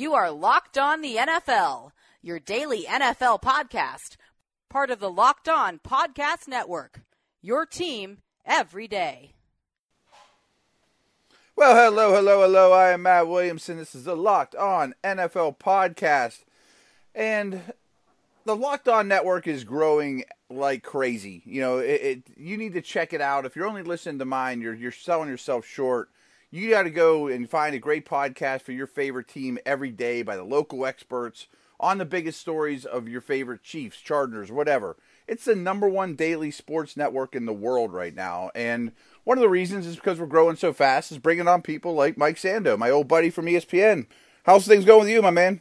You are Locked On the NFL, your daily NFL podcast, part of the Locked On Podcast Network. Your team every day. Well, hello, hello, hello. I am Matt Williamson. This is the Locked On NFL podcast. And the Locked On Network is growing like crazy. You know, it, it, you need to check it out. If you're only listening to mine, you're you're selling yourself short. You got to go and find a great podcast for your favorite team every day by the local experts on the biggest stories of your favorite Chiefs, Chargers, whatever. It's the number one daily sports network in the world right now, and one of the reasons is because we're growing so fast is bringing on people like Mike Sando, my old buddy from ESPN. How's things going with you, my man?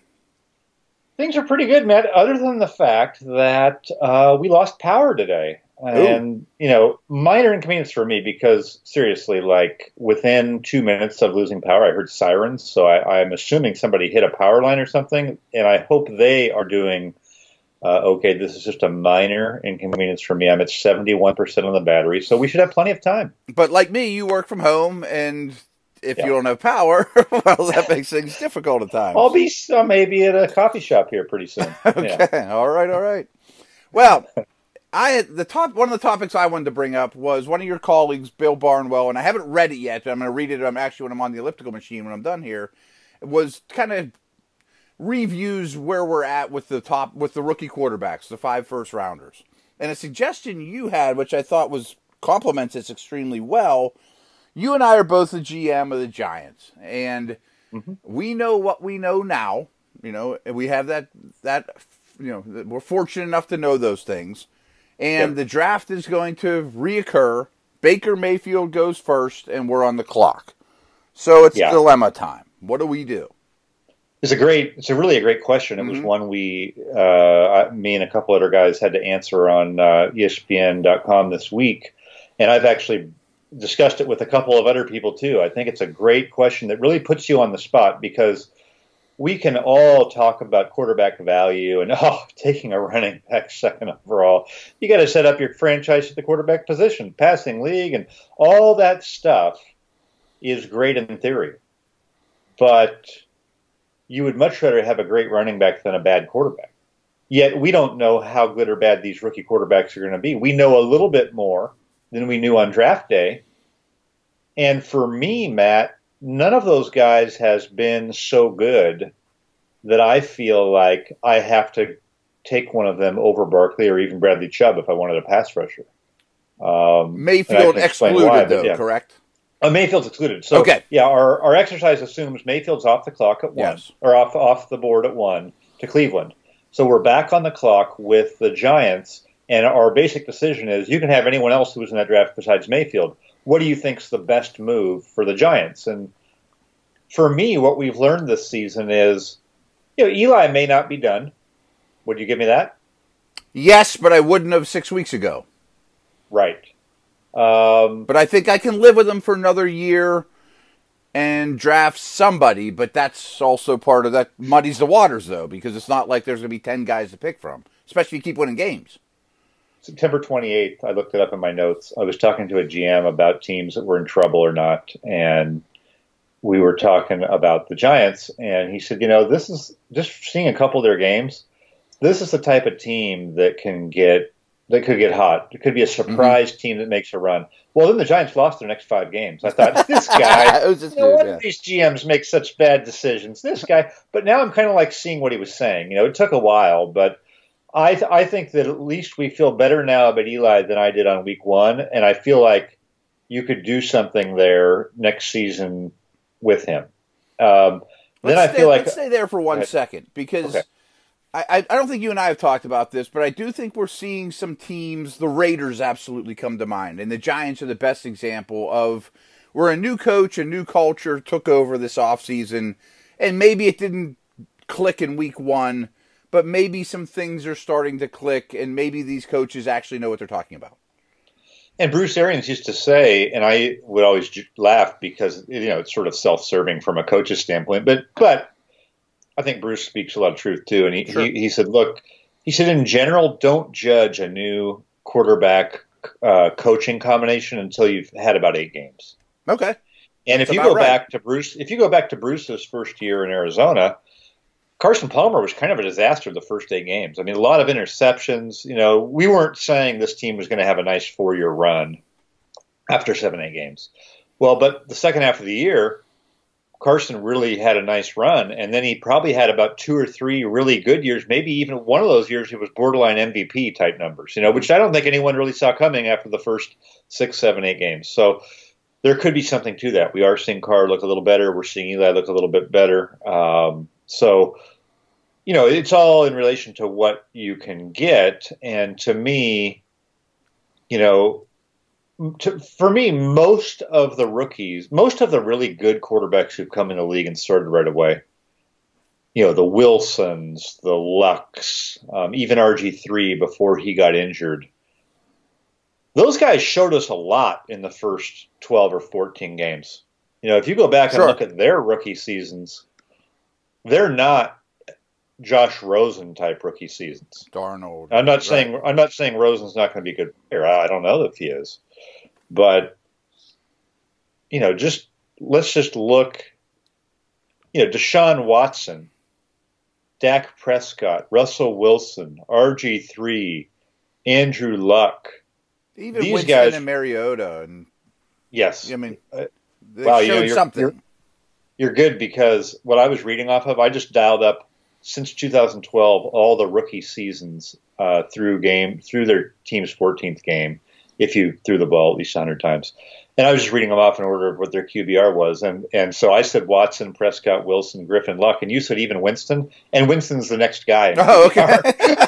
Things are pretty good, Matt. Other than the fact that uh, we lost power today, and Ooh. you know, minor inconvenience for me because seriously, like within two minutes of losing power, I heard sirens. So I, I'm assuming somebody hit a power line or something, and I hope they are doing uh, okay, this is just a minor inconvenience for me. I'm at 71% on the battery, so we should have plenty of time. But like me, you work from home, and if yeah. you don't have power, well, that makes things difficult at times. I'll be maybe at a coffee shop here pretty soon. okay, yeah. all right, all right. Well, I the top one of the topics I wanted to bring up was one of your colleagues, Bill Barnwell, and I haven't read it yet. But I'm going to read it. I'm actually when I'm on the elliptical machine when I'm done here. Was kind of reviews where we're at with the top with the rookie quarterbacks, the five first rounders. And a suggestion you had, which I thought was complements this extremely well. You and I are both the GM of the Giants, and mm-hmm. we know what we know now. You know, we have that that you know we're fortunate enough to know those things, and yep. the draft is going to reoccur. Baker Mayfield goes first, and we're on the clock. So it's yeah. dilemma time. What do we do? It's a great, it's a really a great question. It mm-hmm. was one we, uh, me and a couple other guys had to answer on uh, ESPN.com this week, and I've actually discussed it with a couple of other people too. I think it's a great question that really puts you on the spot because we can all talk about quarterback value and oh, taking a running back second overall. You got to set up your franchise at the quarterback position, passing league, and all that stuff is great in theory, but you would much rather have a great running back than a bad quarterback. Yet we don't know how good or bad these rookie quarterbacks are going to be. We know a little bit more than we knew on draft day. And for me, Matt, none of those guys has been so good that I feel like I have to take one of them over Barkley or even Bradley Chubb if I wanted a pass rusher. Um, Mayfield excluded, why, though, yeah. correct? Uh, Mayfield's excluded. So okay. yeah, our, our exercise assumes Mayfield's off the clock at one yes. or off off the board at one to Cleveland. So we're back on the clock with the Giants, and our basic decision is you can have anyone else who was in that draft besides Mayfield. What do you think's the best move for the Giants? And for me, what we've learned this season is, you know, Eli may not be done. Would you give me that? Yes, but I wouldn't have six weeks ago. Right. Um, but I think I can live with them for another year and draft somebody. But that's also part of that muddies the waters, though, because it's not like there's going to be 10 guys to pick from, especially if you keep winning games. September 28th, I looked it up in my notes. I was talking to a GM about teams that were in trouble or not. And we were talking about the Giants. And he said, you know, this is just seeing a couple of their games. This is the type of team that can get that could get hot. It could be a mm-hmm. surprise mm-hmm. team that makes a run. Well, then the Giants lost their next five games. I thought this guy. you know, yeah. these GMs make such bad decisions? This guy. But now I'm kind of like seeing what he was saying. You know, it took a while, but I th- I think that at least we feel better now about Eli than I did on week one, and I feel like you could do something there next season with him. Um, then I stay, feel like let's stay there for one second because. Okay I, I don't think you and I have talked about this, but I do think we're seeing some teams. The Raiders absolutely come to mind, and the Giants are the best example of where a new coach, a new culture took over this offseason, and maybe it didn't click in week one, but maybe some things are starting to click, and maybe these coaches actually know what they're talking about. And Bruce Arians used to say, and I would always laugh because you know it's sort of self-serving from a coach's standpoint, but but I think Bruce speaks a lot of truth too. And he, sure. he, he, said, look, he said, in general, don't judge a new quarterback uh, coaching combination until you've had about eight games. Okay. And if you go right. back to Bruce, if you go back to Bruce's first year in Arizona, Carson Palmer was kind of a disaster the first eight games. I mean, a lot of interceptions. You know, we weren't saying this team was going to have a nice four year run after seven, eight games. Well, but the second half of the year, Carson really had a nice run, and then he probably had about two or three really good years. Maybe even one of those years, it was borderline MVP type numbers. You know, which I don't think anyone really saw coming after the first six, seven, eight games. So there could be something to that. We are seeing Carr look a little better. We're seeing Eli look a little bit better. Um, so, you know, it's all in relation to what you can get. And to me, you know, to, for me, most of the rookies, most of the really good quarterbacks who've come in the league and started right away, you know, the Wilsons, the Lucks, um, even RG3 before he got injured, those guys showed us a lot in the first 12 or 14 games. You know, if you go back sure. and look at their rookie seasons, they're not Josh Rosen type rookie seasons. Darnold. I'm not right. saying I'm not saying Rosen's not going to be a good player. I don't know if he is, but you know, just let's just look. You know, Deshaun Watson, Dak Prescott, Russell Wilson, RG three, Andrew Luck. Even these Winston guys and Mariota and yes, I mean, uh, they wow, showed you know, you're, something. You're, you're good because what I was reading off of, I just dialed up since 2012 all the rookie seasons uh, through game through their team's 14th game, if you threw the ball at least 100 times. And I was just reading them off in order of what their QBR was, and and so I said Watson, Prescott, Wilson, Griffin, Luck, and you said even Winston, and Winston's the next guy. Oh, okay.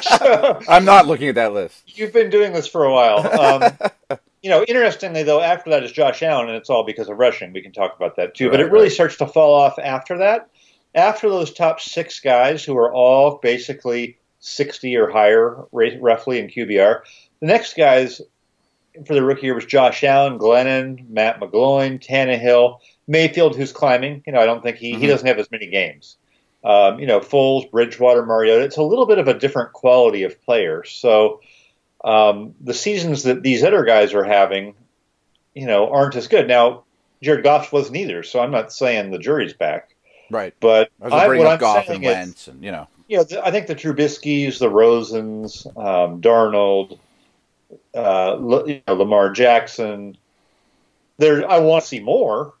so, I'm not looking at that list. You've been doing this for a while. Um, you know, interestingly though, after that is Josh Allen, and it's all because of rushing. We can talk about that too. Right, but it really right. starts to fall off after that. After those top six guys, who are all basically 60 or higher, roughly in QBR, the next guys for the rookie year was Josh Allen, Glennon, Matt McGloin, Tannehill, Mayfield, who's climbing. You know, I don't think he, mm-hmm. he doesn't have as many games. Um, you know, Foles, Bridgewater, Mariota. It's a little bit of a different quality of player. So um, the seasons that these other guys are having, you know, aren't as good. Now, Jared Goff wasn't either, so I'm not saying the jury's back. Right. But I was bringing up Goff and Wentz, and you know, know, I think the Trubiskys, the Rosens, um, Darnold, uh, you know, Lamar Jackson. There, I want to see more,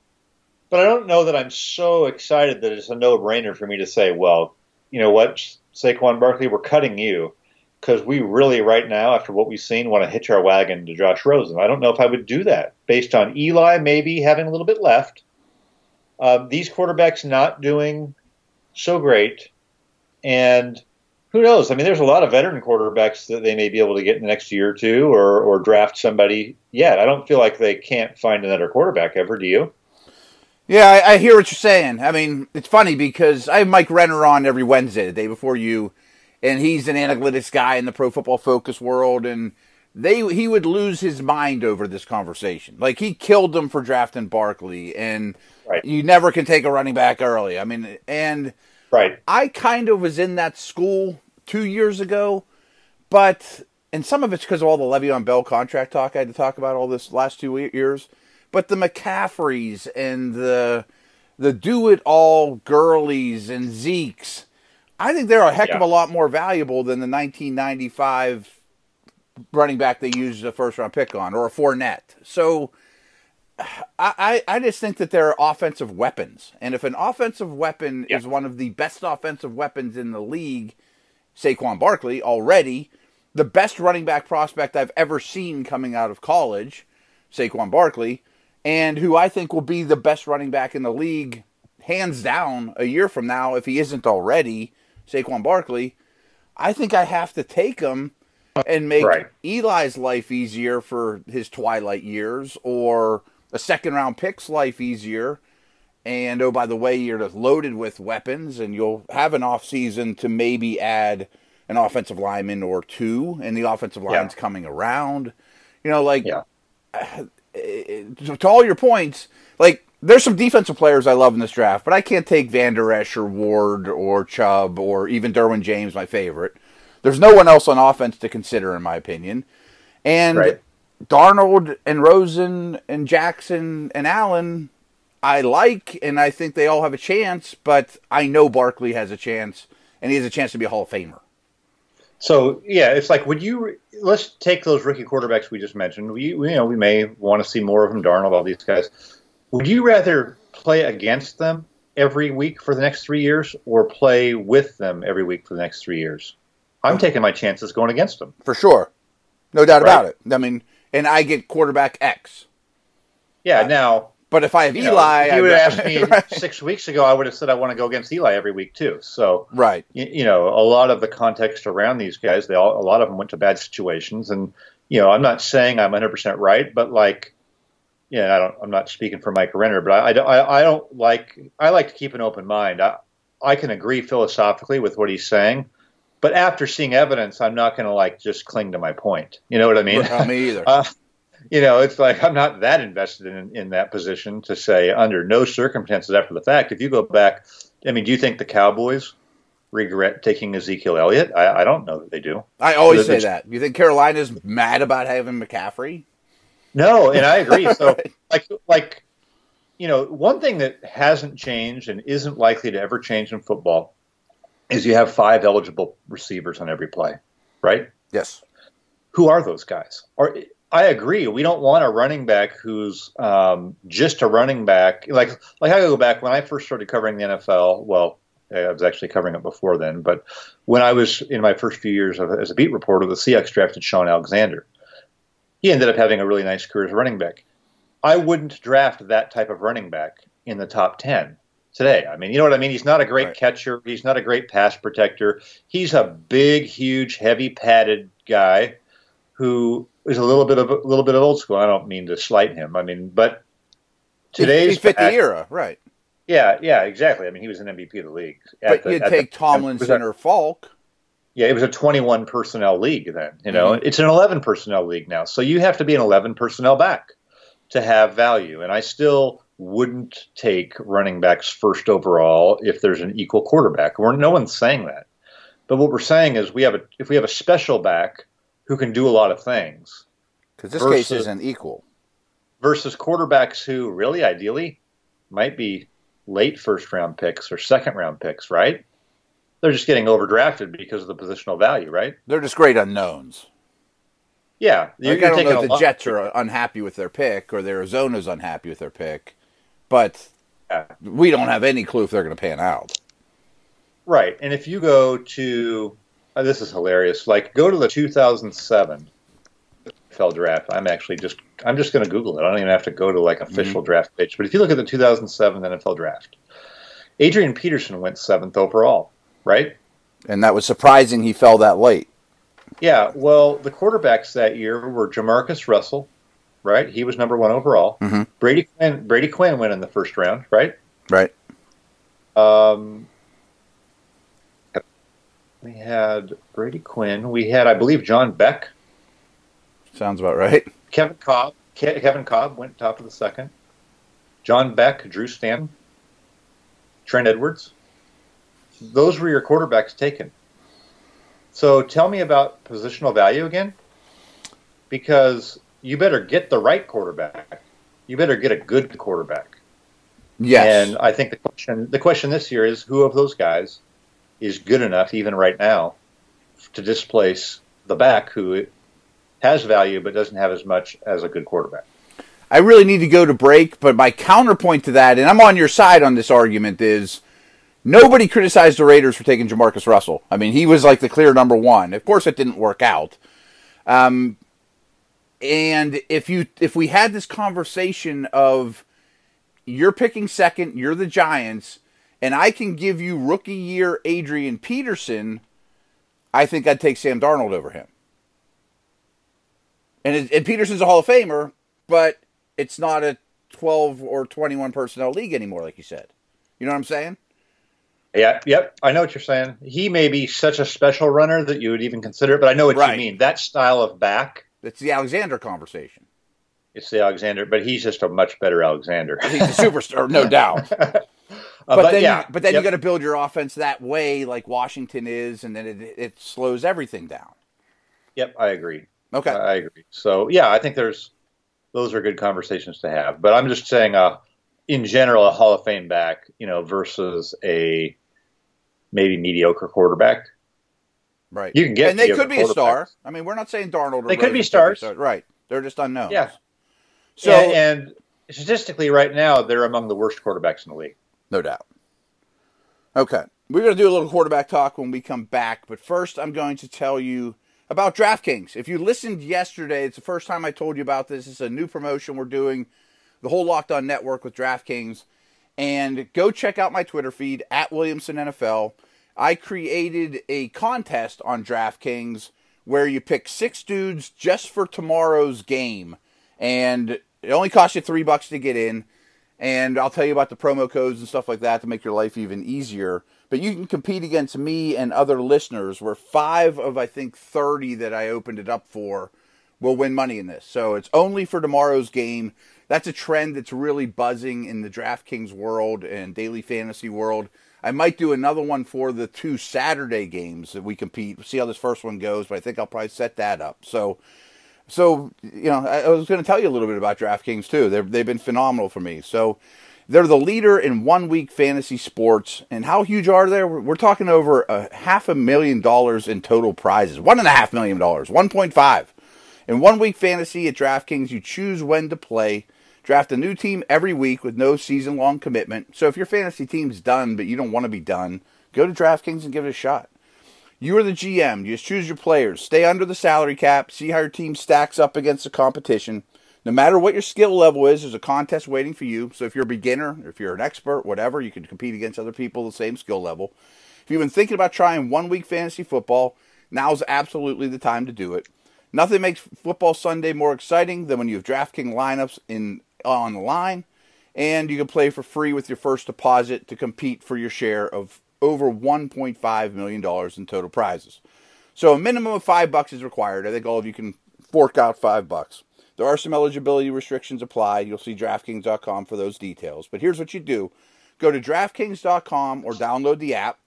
but I don't know that I'm so excited that it's a no-brainer for me to say, well, you know what, Saquon Barkley, we're cutting you because we really, right now, after what we've seen, want to hitch our wagon to Josh Rosen. I don't know if I would do that based on Eli maybe having a little bit left. Uh, these quarterbacks not doing so great, and who knows? I mean, there's a lot of veteran quarterbacks that they may be able to get in the next year or two, or or draft somebody yet. I don't feel like they can't find another quarterback ever. Do you? Yeah, I, I hear what you're saying. I mean, it's funny because I have Mike Renner on every Wednesday, the day before you and he's an analytics guy in the pro football focus world and they he would lose his mind over this conversation. Like he killed them for drafting Barkley and right. you never can take a running back early. I mean and right. I kind of was in that school 2 years ago, but and some of it's because of all the Le'Veon Bell contract talk I had to talk about all this last two years. But the McCaffreys and the the do it all Gurleys and Zeke's I think they're a heck yeah. of a lot more valuable than the 1995 running back they used a first round pick on or a Fournette. So I, I just think that they're offensive weapons. And if an offensive weapon yeah. is one of the best offensive weapons in the league, Saquon Barkley already, the best running back prospect I've ever seen coming out of college, Saquon Barkley, and who I think will be the best running back in the league, hands down, a year from now, if he isn't already, Saquon Barkley, I think I have to take him and make right. Eli's life easier for his twilight years or a second round pick's life easier. And oh, by the way, you're just loaded with weapons and you'll have an off season to maybe add an offensive lineman or two, and the offensive line's yeah. coming around. You know, like yeah. to all your points, like there's some defensive players I love in this draft, but I can't take Vander Esch or Ward or Chubb or even Derwin James, my favorite. There's no one else on offense to consider, in my opinion. And right. Darnold and Rosen and Jackson and Allen, I like, and I think they all have a chance, but I know Barkley has a chance and he has a chance to be a Hall of Famer. So yeah, it's like would you let's take those rookie quarterbacks we just mentioned. We, we you know we may want to see more of them, Darnold, all these guys. Would you rather play against them every week for the next three years, or play with them every week for the next three years? I'm taking my chances going against them for sure, no doubt right? about it. I mean, and I get quarterback X. Yeah, uh, now but if I have Eli, know, you would have asked me right. six weeks ago, I would have said I want to go against Eli every week too. So, right, you, you, know, a lot of the context around these guys, they all, a lot of them went to bad situations, and you know, I'm not saying I'm 100 percent right, but like, yeah, I don't, I'm not speaking for Mike Renner, but I, I don't, I, I, don't like, I like to keep an open mind. I, I can agree philosophically with what he's saying, but after seeing evidence, I'm not going to like just cling to my point. You know what I mean? Not me either. uh, you know, it's like I'm not that invested in, in that position to say under no circumstances after the fact. If you go back, I mean, do you think the Cowboys regret taking Ezekiel Elliott? I, I don't know that they do. I always say that. You think Carolina's mad about having McCaffrey? No, and I agree. So, like, like, you know, one thing that hasn't changed and isn't likely to ever change in football is you have five eligible receivers on every play, right? Yes. Who are those guys? Are I agree. We don't want a running back who's um, just a running back. Like, like I go back when I first started covering the NFL. Well, I was actually covering it before then, but when I was in my first few years of, as a beat reporter, the Seahawks drafted Shaun Alexander. He ended up having a really nice career as a running back. I wouldn't draft that type of running back in the top ten today. I mean, you know what I mean? He's not a great right. catcher. He's not a great pass protector. He's a big, huge, heavy padded guy who is a little bit of a little bit of old school. I don't mean to slight him. I mean, but today's he fit the era, right? Yeah, yeah, exactly. I mean, he was an MVP of the league. But you'd take the, Tomlinson or Faulk. Yeah, it was a 21 personnel league then. You know, mm-hmm. it's an 11 personnel league now. So you have to be an 11 personnel back to have value. And I still wouldn't take running backs first overall if there's an equal quarterback. We're no one's saying that. But what we're saying is we have a if we have a special back who can do a lot of things. Because this versus, case isn't equal. Versus quarterbacks who really ideally might be late first round picks or second round picks, right? They're just getting overdrafted because of the positional value, right? They're just great unknowns. Yeah, like, I don't know if the Jets are unhappy with their pick or the Arizona's unhappy with their pick, but yeah. we don't have any clue if they're going to pan out. Right, and if you go to Oh, this is hilarious. Like, go to the 2007 NFL draft. I'm actually just I'm just going to Google it. I don't even have to go to like official mm-hmm. draft page. But if you look at the 2007 NFL draft, Adrian Peterson went seventh overall, right? And that was surprising. He fell that late. Yeah. Well, the quarterbacks that year were Jamarcus Russell, right? He was number one overall. Mm-hmm. Brady Quinn. Brady Quinn went in the first round, right? Right. Um, we had Brady Quinn. We had, I believe, John Beck. Sounds about right. Kevin Kolb. Ke- Kevin Kolb went top of the second. John Beck, Drew Stanton, Trent Edwards. Those were your quarterbacks taken. So tell me about positional value again, because you better get the right quarterback. You better get a good quarterback. Yes. And I think the question the question this year is who of those guys is good enough, even right now, to displace the back who has value but doesn't have as much as a good quarterback. I really need to go to break, but my counterpoint to that, and I'm on your side on this argument, is nobody criticized the Raiders for taking Jamarcus Russell. I mean, he was like the clear number one. Of course, it didn't work out. Um, and if you if we had this conversation of you're picking second, you're the Giants, and I can give you rookie year Adrian Peterson, I think I'd take Sam Darnold over him. And, it, and Peterson's a Hall of Famer, but it's not a 12 or 21 personnel league anymore, like you said. You know what I'm saying? Yeah, yep. I know what you're saying. He may be such a special runner that you would even consider it, but I know what right. you mean. That style of back. It's the Alexander conversation. It's the Alexander, but he's just a much better Alexander. He's a superstar, no doubt. Uh, but, but, then, yeah, but then yep. you got to build your offense that way, like Washington is, and then it, it slows everything down. Yep, I agree. Okay, I agree. So yeah, I think there's those are good conversations to have. But I'm just saying, uh, in general, a Hall of Fame back, you know, versus a maybe mediocre quarterback. Right. You can get and they could be a star. I mean, we're not saying Darnold. Or They could be Rogers stars. Right. They're just unknown. Yeah. So and, and statistically, right now, they're among the worst quarterbacks in the league. No doubt. Okay. We're going to do a little quarterback talk when we come back, but first I'm going to tell you about DraftKings. If you listened yesterday, it's the first time I told you about this. It's a new promotion we're doing, the whole Locked On Network with DraftKings. And go check out my Twitter feed at Williamson NFL. I created a contest on DraftKings where you pick six dudes just for tomorrow's game. And it only costs you three bucks to get in and I'll tell you about the promo codes and stuff like that to make your life even easier. But you can compete against me and other listeners, where five of I think 30 that I opened it up for will win money in this. So it's only for tomorrow's game. That's a trend that's really buzzing in the DraftKings world and daily fantasy world. I might do another one for the two Saturday games that we compete. See how this first one goes, but I think I'll probably set that up. So so you know, I, I was going to tell you a little bit about DraftKings too. They've they've been phenomenal for me. So they're the leader in one week fantasy sports, and how huge are they? We're, talking over a half a million dollars in total prizes, one and a half million dollars, one point five. In one week fantasy at DraftKings, you choose when to play. Draft a new team every week with no season long commitment. So if your fantasy team's done but you don't want to be done, go to DraftKings and give it a shot. You are the GM. You just choose your players. Stay under the salary cap. See how your team stacks up against the competition. No matter what your skill level is, there's a contest waiting for you. So if you're a beginner, if you're an expert, whatever, you can compete against other people the same skill level. If you've been thinking about trying one week fantasy football, now's absolutely the time to do it. Nothing makes football Sunday more exciting than when you have DraftKings lineups in on the line, and you can play for free with your first deposit to compete for your share of over 1.5 million dollars in total prizes. So a minimum of five bucks is required. I think all of you can fork out five bucks. There are some eligibility restrictions applied. You'll see DraftKings.com for those details. But here's what you do: go to DraftKings.com or download the app.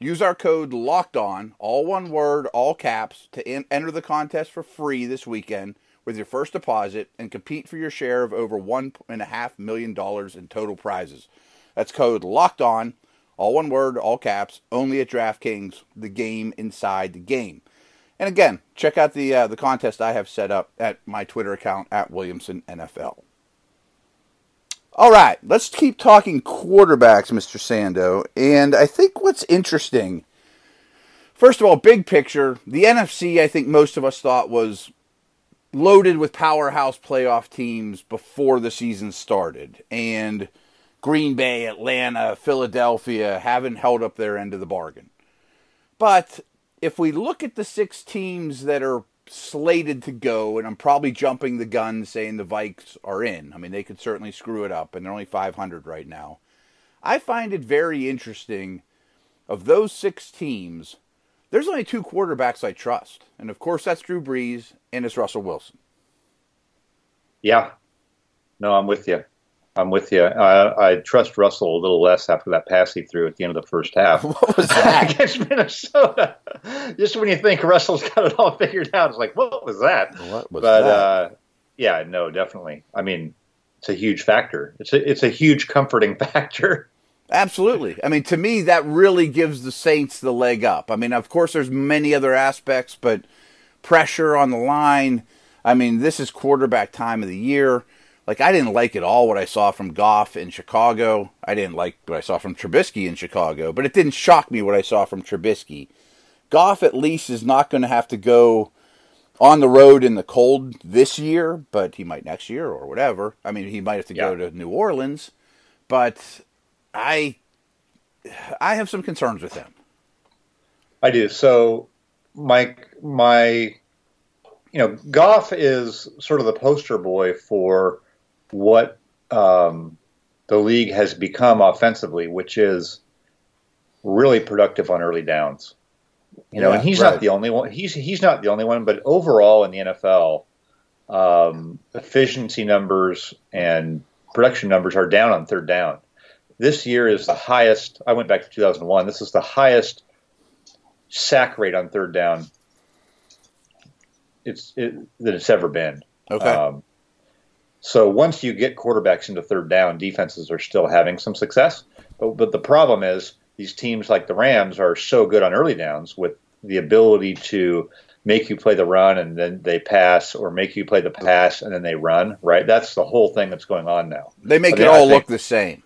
Use our code Locked On, all one word, all caps, to enter the contest for free this weekend with your first deposit and compete for your share of over one and a half million dollars in total prizes. That's code Locked On, all one word, all caps, only at DraftKings, the game inside the game. And again, check out the uh, the contest I have set up at my Twitter account at Williamson NFL. All right, let's keep talking quarterbacks, Mr. Sando. And I think what's interesting, first of all, big picture, the NFC, I think most of us thought was loaded with powerhouse playoff teams before the season started. And Green Bay, Atlanta, Philadelphia haven't held up their end of the bargain. But if we look at the six teams that are slated to go, and I'm probably jumping the gun saying the Vikes are in. I mean, they could certainly screw it up, and they're only 500 right now. I find it very interesting. Of those six teams, there's only two quarterbacks I trust, and of course that's Drew Brees and it's Russell Wilson. Yeah, no, I'm with you. I'm with you. Uh, I trust Russell a little less after that pass he threw at the end of the first half. What was that? against Minnesota? Just when you think Russell's got it all figured out, it's like, what was that? What was but that? Uh, yeah, no, definitely. I mean, it's a huge factor. It's a it's a huge comforting factor. Absolutely. I mean, to me, that really gives the Saints the leg up. I mean, of course, there's many other aspects, but pressure on the line. I mean, this is quarterback time of the year. Like, I didn't like at all what I saw from Goff in Chicago. I didn't like what I saw from Trubisky in Chicago, but it didn't shock me what I saw from Trubisky. Goff, at least, is not going to have to go on the road in the cold this year, but he might next year or whatever. I mean, he might have to go to New Orleans, but I I have some concerns with him. I do. So, my my, you know, Goff is sort of the poster boy for what um, the league has become offensively, which is really productive on early downs. You know, Yeah, and he's right. not the only one. He's he's not the only one, but overall in the NFL, um, efficiency numbers and production numbers are down on third down. This year is the highest. I went back to 2001. This is the highest sack rate on third down it's it, that it's ever been. Okay. Um, so once you get quarterbacks into third down, defenses are still having some success. But, but the problem is these teams like the Rams are so good on early downs with the ability to make you play the run and then they pass, or make you play the pass and then they run. Right? That's the whole thing that's going on now. They make it all think, look the same.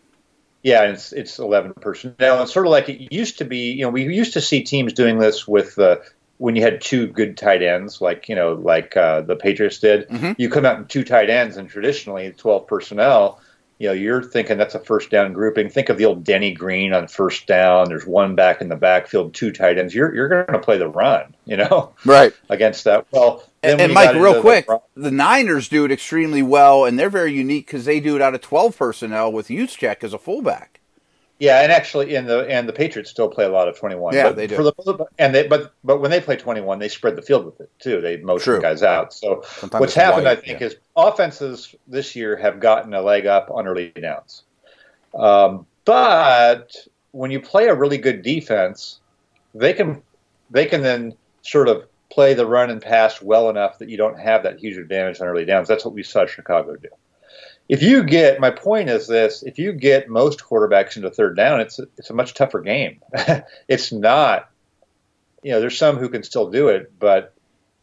Yeah, it's it's eleven personnel. It's sort of like it used to be. You know, we used to see teams doing this with uh, when you had two good tight ends, like you know, like uh, the Patriots did. Mm-hmm. You come out in two tight ends, and traditionally twelve personnel you know, you're thinking that's a first down grouping. Think of the old Denny Green on first down. There's one back in the backfield, two tight ends. You're you're going to play the run, you know, right against that. Well, and, and Mike, real quick, the, the, Niners do it extremely well, and they're very unique because they do it out of 12 personnel with Juszczyk as a fullback. Yeah, and actually, in the and the Patriots still play a lot of twenty one. Yeah, but they do. The, and they but but when they play twenty one, they spread the field with it too. They motion True. guys out. So Sometimes what's happened, I think, yeah. is offenses this year have gotten a leg up on early downs. Um, but when you play a really good defense, they can they can then sort of play the run and pass well enough that you don't have that huge advantage on early downs. That's what we saw Chicago do if you get my point is this if you get most quarterbacks into third down it's it's a much tougher game it's not you know there's some who can still do it but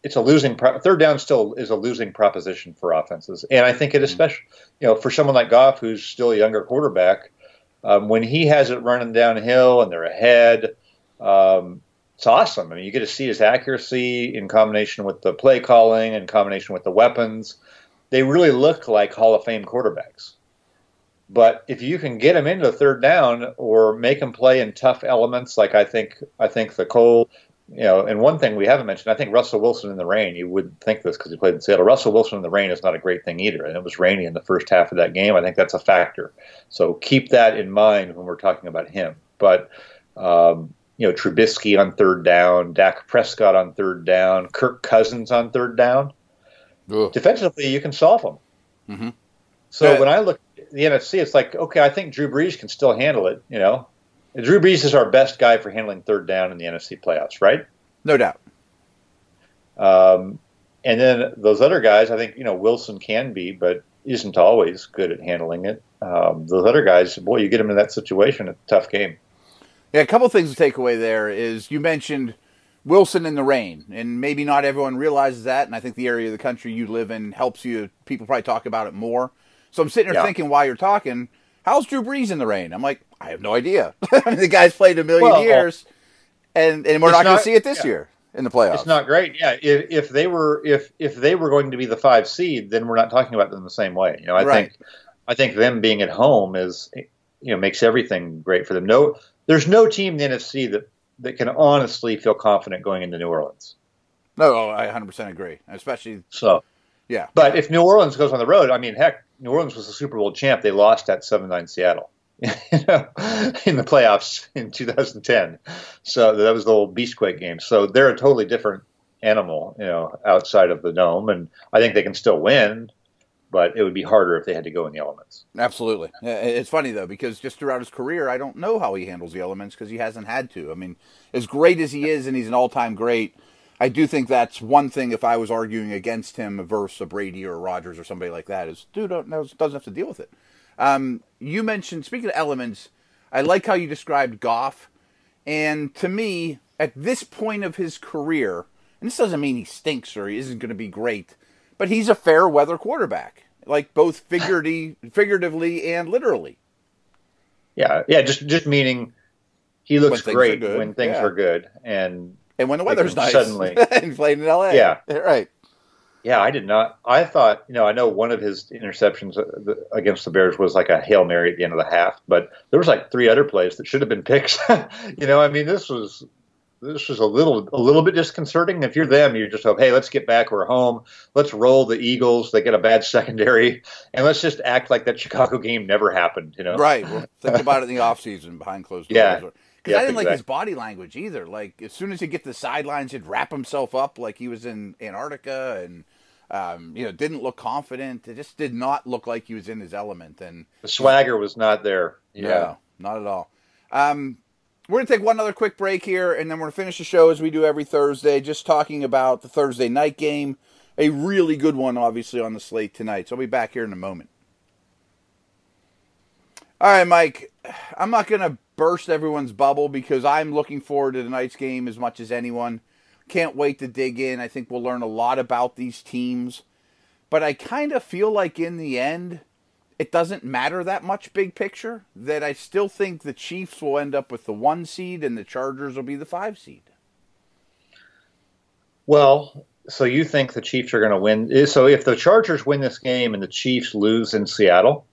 it's a losing pro- third down still is a losing proposition for offenses and i think it mm-hmm. especially you know for someone like goff who's still a younger quarterback um, when he has it running downhill and they're ahead um, it's awesome i mean you get to see his accuracy in combination with the play calling in combination with the weapons they really look like Hall of Fame quarterbacks. But if you can get them into third down or make them play in tough elements, like I think I think the Cole, you know, and one thing we haven't mentioned, I think Russell Wilson in the rain. You wouldn't think this because he played in Seattle. Russell Wilson in the rain is not a great thing either, and it was rainy in the first half of that game. I think that's a factor. So keep that in mind when we're talking about him. But um, you know, Trubisky on third down, Dak Prescott on third down, Kirk Cousins on third down defensively you can solve them. Mm-hmm. So yeah. when I look at the NFC, it's like okay, I think Drew Brees can still handle it. You know, Drew Brees is our best guy for handling third down in the NFC playoffs, right? No doubt. Um, and then those other guys, I think you know Wilson can be, but isn't always good at handling it. Um, those other guys, boy, you get them in that situation, a tough game. Yeah, a couple things to take away there is you mentioned Wilson in the rain, and maybe not everyone realizes that. And I think the area of the country you live in helps you. People probably talk about it more. So I'm sitting here yeah. thinking while you're talking, how's Drew Brees in the rain? I'm like, I have no idea. I mean, the guy's played a million well, years, and and we're not, not going to see it this yeah. year in the playoffs. It's not great. Yeah, if, if they were if if they were going to be the five seed, then we're not talking about them the same way. You know, I right. think I think them being at home is you know makes everything great for them. No, there's no team in the NFC that that can honestly feel confident going into New Orleans. No, oh, I 100% agree. Especially so. Yeah. But if New Orleans goes on the road, I mean, heck, New Orleans was the Super Bowl champ. They lost at 7-9 Seattle. you know, in the playoffs in 2010. So that was the old Beastquake game. So they're a totally different animal, you know, outside of the dome, and I think they can still win but it would be harder if they had to go in the elements. Absolutely. It's funny though because just throughout his career, I don't know how he handles the elements because he hasn't had to. I mean, as great as he is, and he's an all-time great. I do think that's one thing. If I was arguing against him versus a Brady or a Rodgers or somebody like that, is dude doesn't have to deal with it. Um, you mentioned speaking of elements, I like how you described Goff, and to me, at this point of his career, and this doesn't mean he stinks or he isn't going to be great but he's a fair weather quarterback, like both figuratively, figuratively and literally. Yeah, yeah, just just meaning he looks when great when things yeah. are good, and and when the weather's nice, suddenly and playing in L.A. Yeah, right. Yeah, I did not. I thought, you know, I know one of his interceptions uh, against the Bears was like a hail mary at the end of the half, but there was like three other plays that should have been picks. you know, I mean, this was this is a little a little bit disconcerting. If you're them, you just hope, hey, let's get back. We're home. Let's roll the Eagles. They get a bad secondary, and let's just act like that Chicago game never happened. You know, right? Well, think about it in the offseason behind closed doors. Yeah. Because I didn't exactly. like his body language either. Like as soon as he get the sidelines, he'd wrap himself up like he was in Antarctica, and um, you know, didn't look confident. It just did not look like he was in his element. And the swagger was not there. Yeah, no, not at all. Um, we're going to take one other quick break here, and then we're going to finish the show as we do every Thursday, just talking about the Thursday night game. A really good one, obviously, on the slate tonight. So I'll be back here in a moment. All right, Mike. I'm not going to burst everyone's bubble because I'm looking forward to tonight's game as much as anyone. Can't wait to dig in. I think we'll learn a lot about these teams. But I kind of feel like in the end, it doesn't matter that much big picture. That I still think the Chiefs will end up with the one seed and the Chargers will be the five seed. Well, so you think the Chiefs are going to win? Eh, so if the Chargers win this game and the Chiefs lose in Seattle,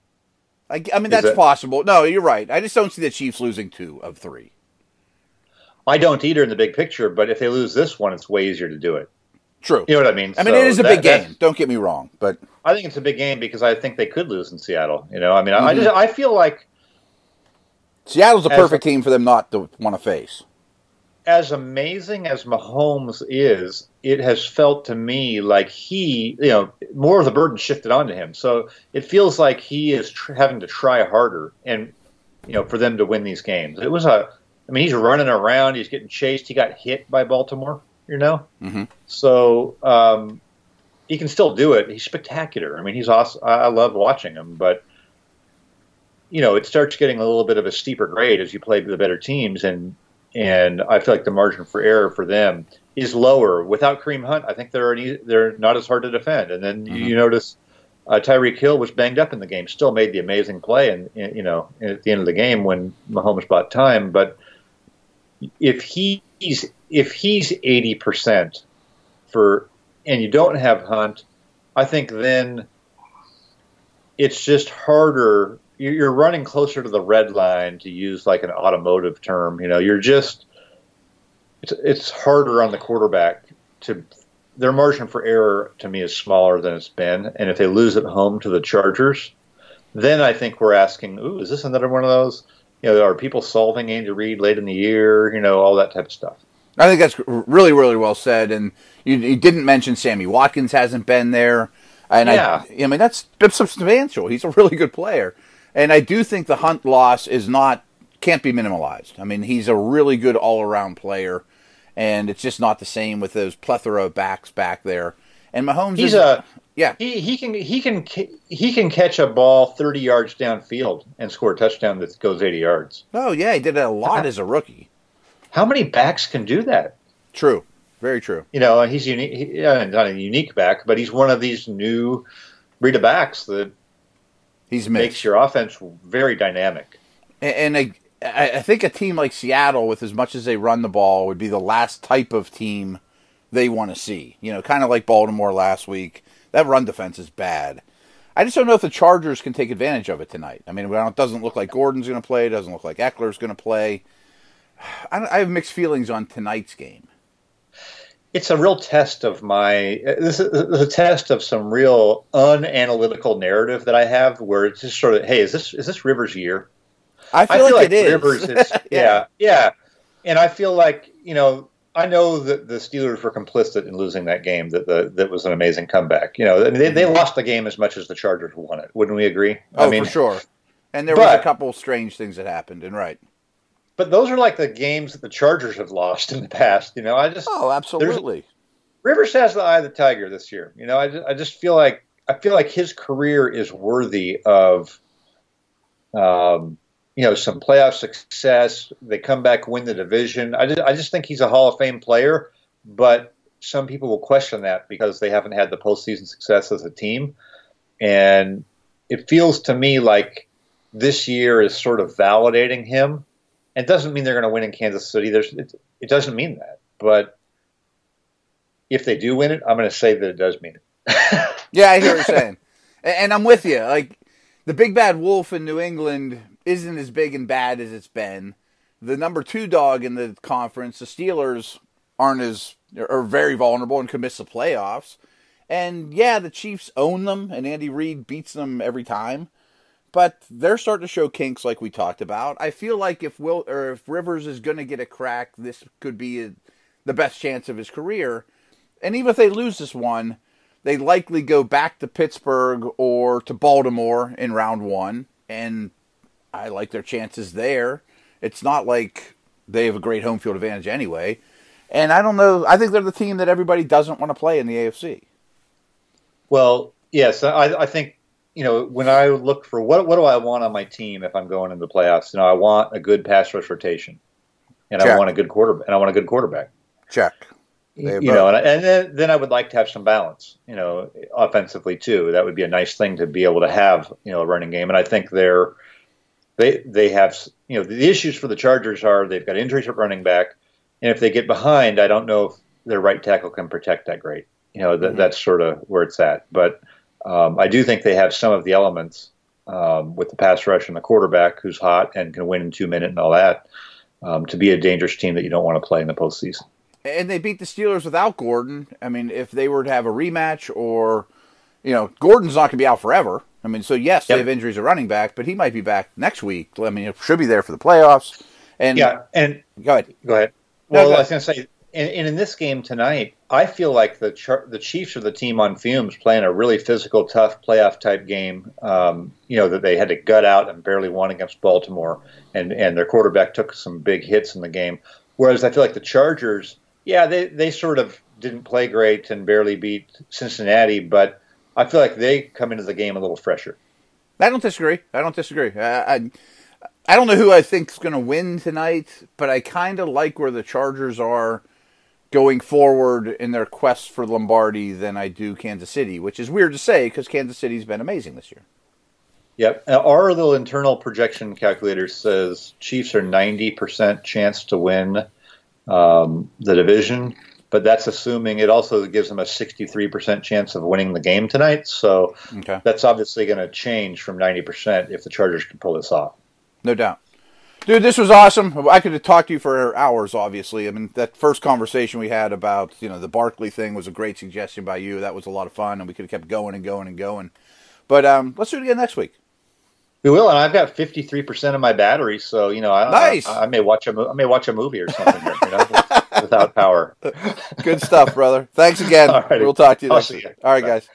I, I mean that's possible. No, you're right. I just don't see the Chiefs losing two of three. I don't either in the big picture, but if they lose this one, it's way easier to do it. True. You know what I mean? I mean, so it is a that, big game. Don't get me wrong, but I think it's a big game because I think they could lose in Seattle. You know, I mean, mm-hmm. I just I feel like Seattle's a perfect a, team for them not to want to face. As amazing as Mahomes is, it has felt to me like he, you know, more of the burden shifted onto him. So it feels like he is tr- having to try harder, and you know, for them to win these games. It was a, I mean, he's running around, he's getting chased, he got hit by Baltimore you know. Mm-hmm. So um, he can still do it. He's spectacular. I mean, he's awesome. I love watching him, but you know, it starts getting a little bit of a steeper grade as you play the better teams, and and I feel like the margin for error for them is lower. Without Kareem Hunt, I think they're an, they're not as hard to defend. And then mm-hmm. you notice uh, Tyreek Hill was banged up in the game, still made the amazing play, and you know at the end of the game when Mahomes bought time. But if he's if he's eighty percent for and you don't have Hunt, I think then it's just harder. You're running closer to the red line to use like an automotive term. You know, you're just it's it's harder on the quarterback to their margin for error to me is smaller than it's been. And if they lose at home to the Chargers, then I think we're asking, ooh, is this another one of those? You know, are people solving Andy Reid late in the year? You know, all that type of stuff. I think that's really, really well said. And you, you didn't mention Sammy Watkins hasn't been there, and yeah. I, I mean that's that's substantial. He's a really good player, and I do think the Hunt loss is not can't be minimalized. I mean, he's a really good all around player, and it's just not the same with those plethora of backs back there. And Mahomes, he's is, a yeah. He he can he can he can catch a ball thirty yards downfield and score a touchdown that goes eighty yards. Oh yeah, he did it a lot as a rookie. How many backs can do that? True, very true. You know, he's unique. He, uh, not a unique back, but he's one of these new breed of backs that he's makes your offense very dynamic. And, and I, I think a team like Seattle, with as much as they run the ball, would be the last type of team they want to see. You know, kind of like Baltimore last week that run defense is bad. I just don't know if the Chargers can take advantage of it tonight. I mean, it doesn't look like Gordon's going to play. It doesn't look like Ekeler's going to play. I, have mixed feelings on tonight's game. It's a real test of my. This is a test of some real unanalytical narrative that I have, where it's just sort of, hey, is this is this Rivers' year? I feel, I feel like, like, it is. Rivers, is, yeah. yeah, yeah, and I feel like you know I know that the Steelers were complicit in losing that game. That the that was an amazing comeback. You know, I mean, they, they mm-hmm. lost the game as much as the Chargers won it. Wouldn't we agree? Oh, I mean, for sure. And there but, was a couple strange things that happened. And right. But those are like the games that the Chargers have lost in the past. You know, I just oh, absolutely. Rivers has the eye of the tiger this year. You know, I just, I just feel like I feel like his career is worthy of. Um, you know some playoff success. They come back, win the division. I just I just think he's a Hall of Fame player, but some people will question that because they haven't had the postseason success as a team, and it feels to me like this year is sort of validating him. It doesn't mean they're going to win in Kansas City. There's it, it doesn't mean that, but if they do win it, I'm going to say that it does mean it. yeah, I hear what you're saying, and I'm with you. Like the big bad wolf in New England isn't as big and bad as it's been. The number two dog in the conference, the Steelers, aren't as are very vulnerable and could miss the playoffs. And yeah, the Chiefs own them, and Andy Reid beats them every time. But they're starting to show kinks, like we talked about. I feel like if Will or if Rivers is going to get a crack, this could be a, the best chance of his career. And even if they lose this one, they likely go back to Pittsburgh or to Baltimore in round one, and I like their chances there. It's not like they have a great home field advantage anyway. And I don't know. I think they're the team that everybody doesn't want to play in the AFC. Well, yes, I, I think you know, when I look for what what do I want on my team if I'm going into the playoffs, you know, I want a good pass rush rotation, and Check. I want a good quarter, and I want a good quarterback. Check. You They know, and, and then, then I would like to have some balance, you know, offensively too. That would be a nice thing to be able to have, you know, a running game. And I think they're they they have, you know, the issues for the Chargers are they've got injuries at running back, and if they get behind, I don't know if their right tackle can protect that great. You know, that, Mhm. that's sort of where it's at. But um, I do think they have some of the elements um, with the pass rush and the quarterback who's hot and can win in two minutes and all that um, to be a dangerous team that you don't want to play in the postseason. and they beat the Steelers without Gordon. I mean, if they were to have a rematch, or you know, Gordon's not going to be out forever. I mean, so yes, they have injuries at running back, but he might be back next week. I mean, it should be there for the playoffs. And Yeah, and go ahead. Go ahead. No, Well, go I was going to say, and, and in this game tonight, I feel like the Char- the Chiefs are the team on fumes, playing a really physical, tough playoff type game. Um, you know that they had to gut out and barely won against Baltimore, and and their quarterback took some big hits in the game. Whereas I feel like the Chargers, yeah, they they sort of didn't play great and barely beat Cincinnati, but I feel like they come into the game a little fresher. I don't disagree. I don't disagree. I I, I don't know who I think is going to win tonight, but I kind of like where the Chargers are going forward in their quest for Lombardi than I do Kansas City, which is weird to say because Kansas City's been amazing this year. Yep. Our little internal projection calculator says Chiefs are 90% chance to win um, the division, but that's assuming it also gives them a 63% chance of winning the game tonight. So Okay, that's obviously going to change from 90% if the Chargers can pull this off. no doubt. Dude, this was awesome. I could have talked to you for hours. Obviously, I mean that first conversation we had about you know the Barkley thing was a great suggestion by you. That was a lot of fun, and we could have kept going and going and going. But um, let's do it again next week. We will, and I've got 53% of my battery, so you know, I, Nice. I, I may watch a mo- I may watch a movie or something here, you know, without power. Good stuff, brother. Thanks again. We'll talk to you next week. All right, guys.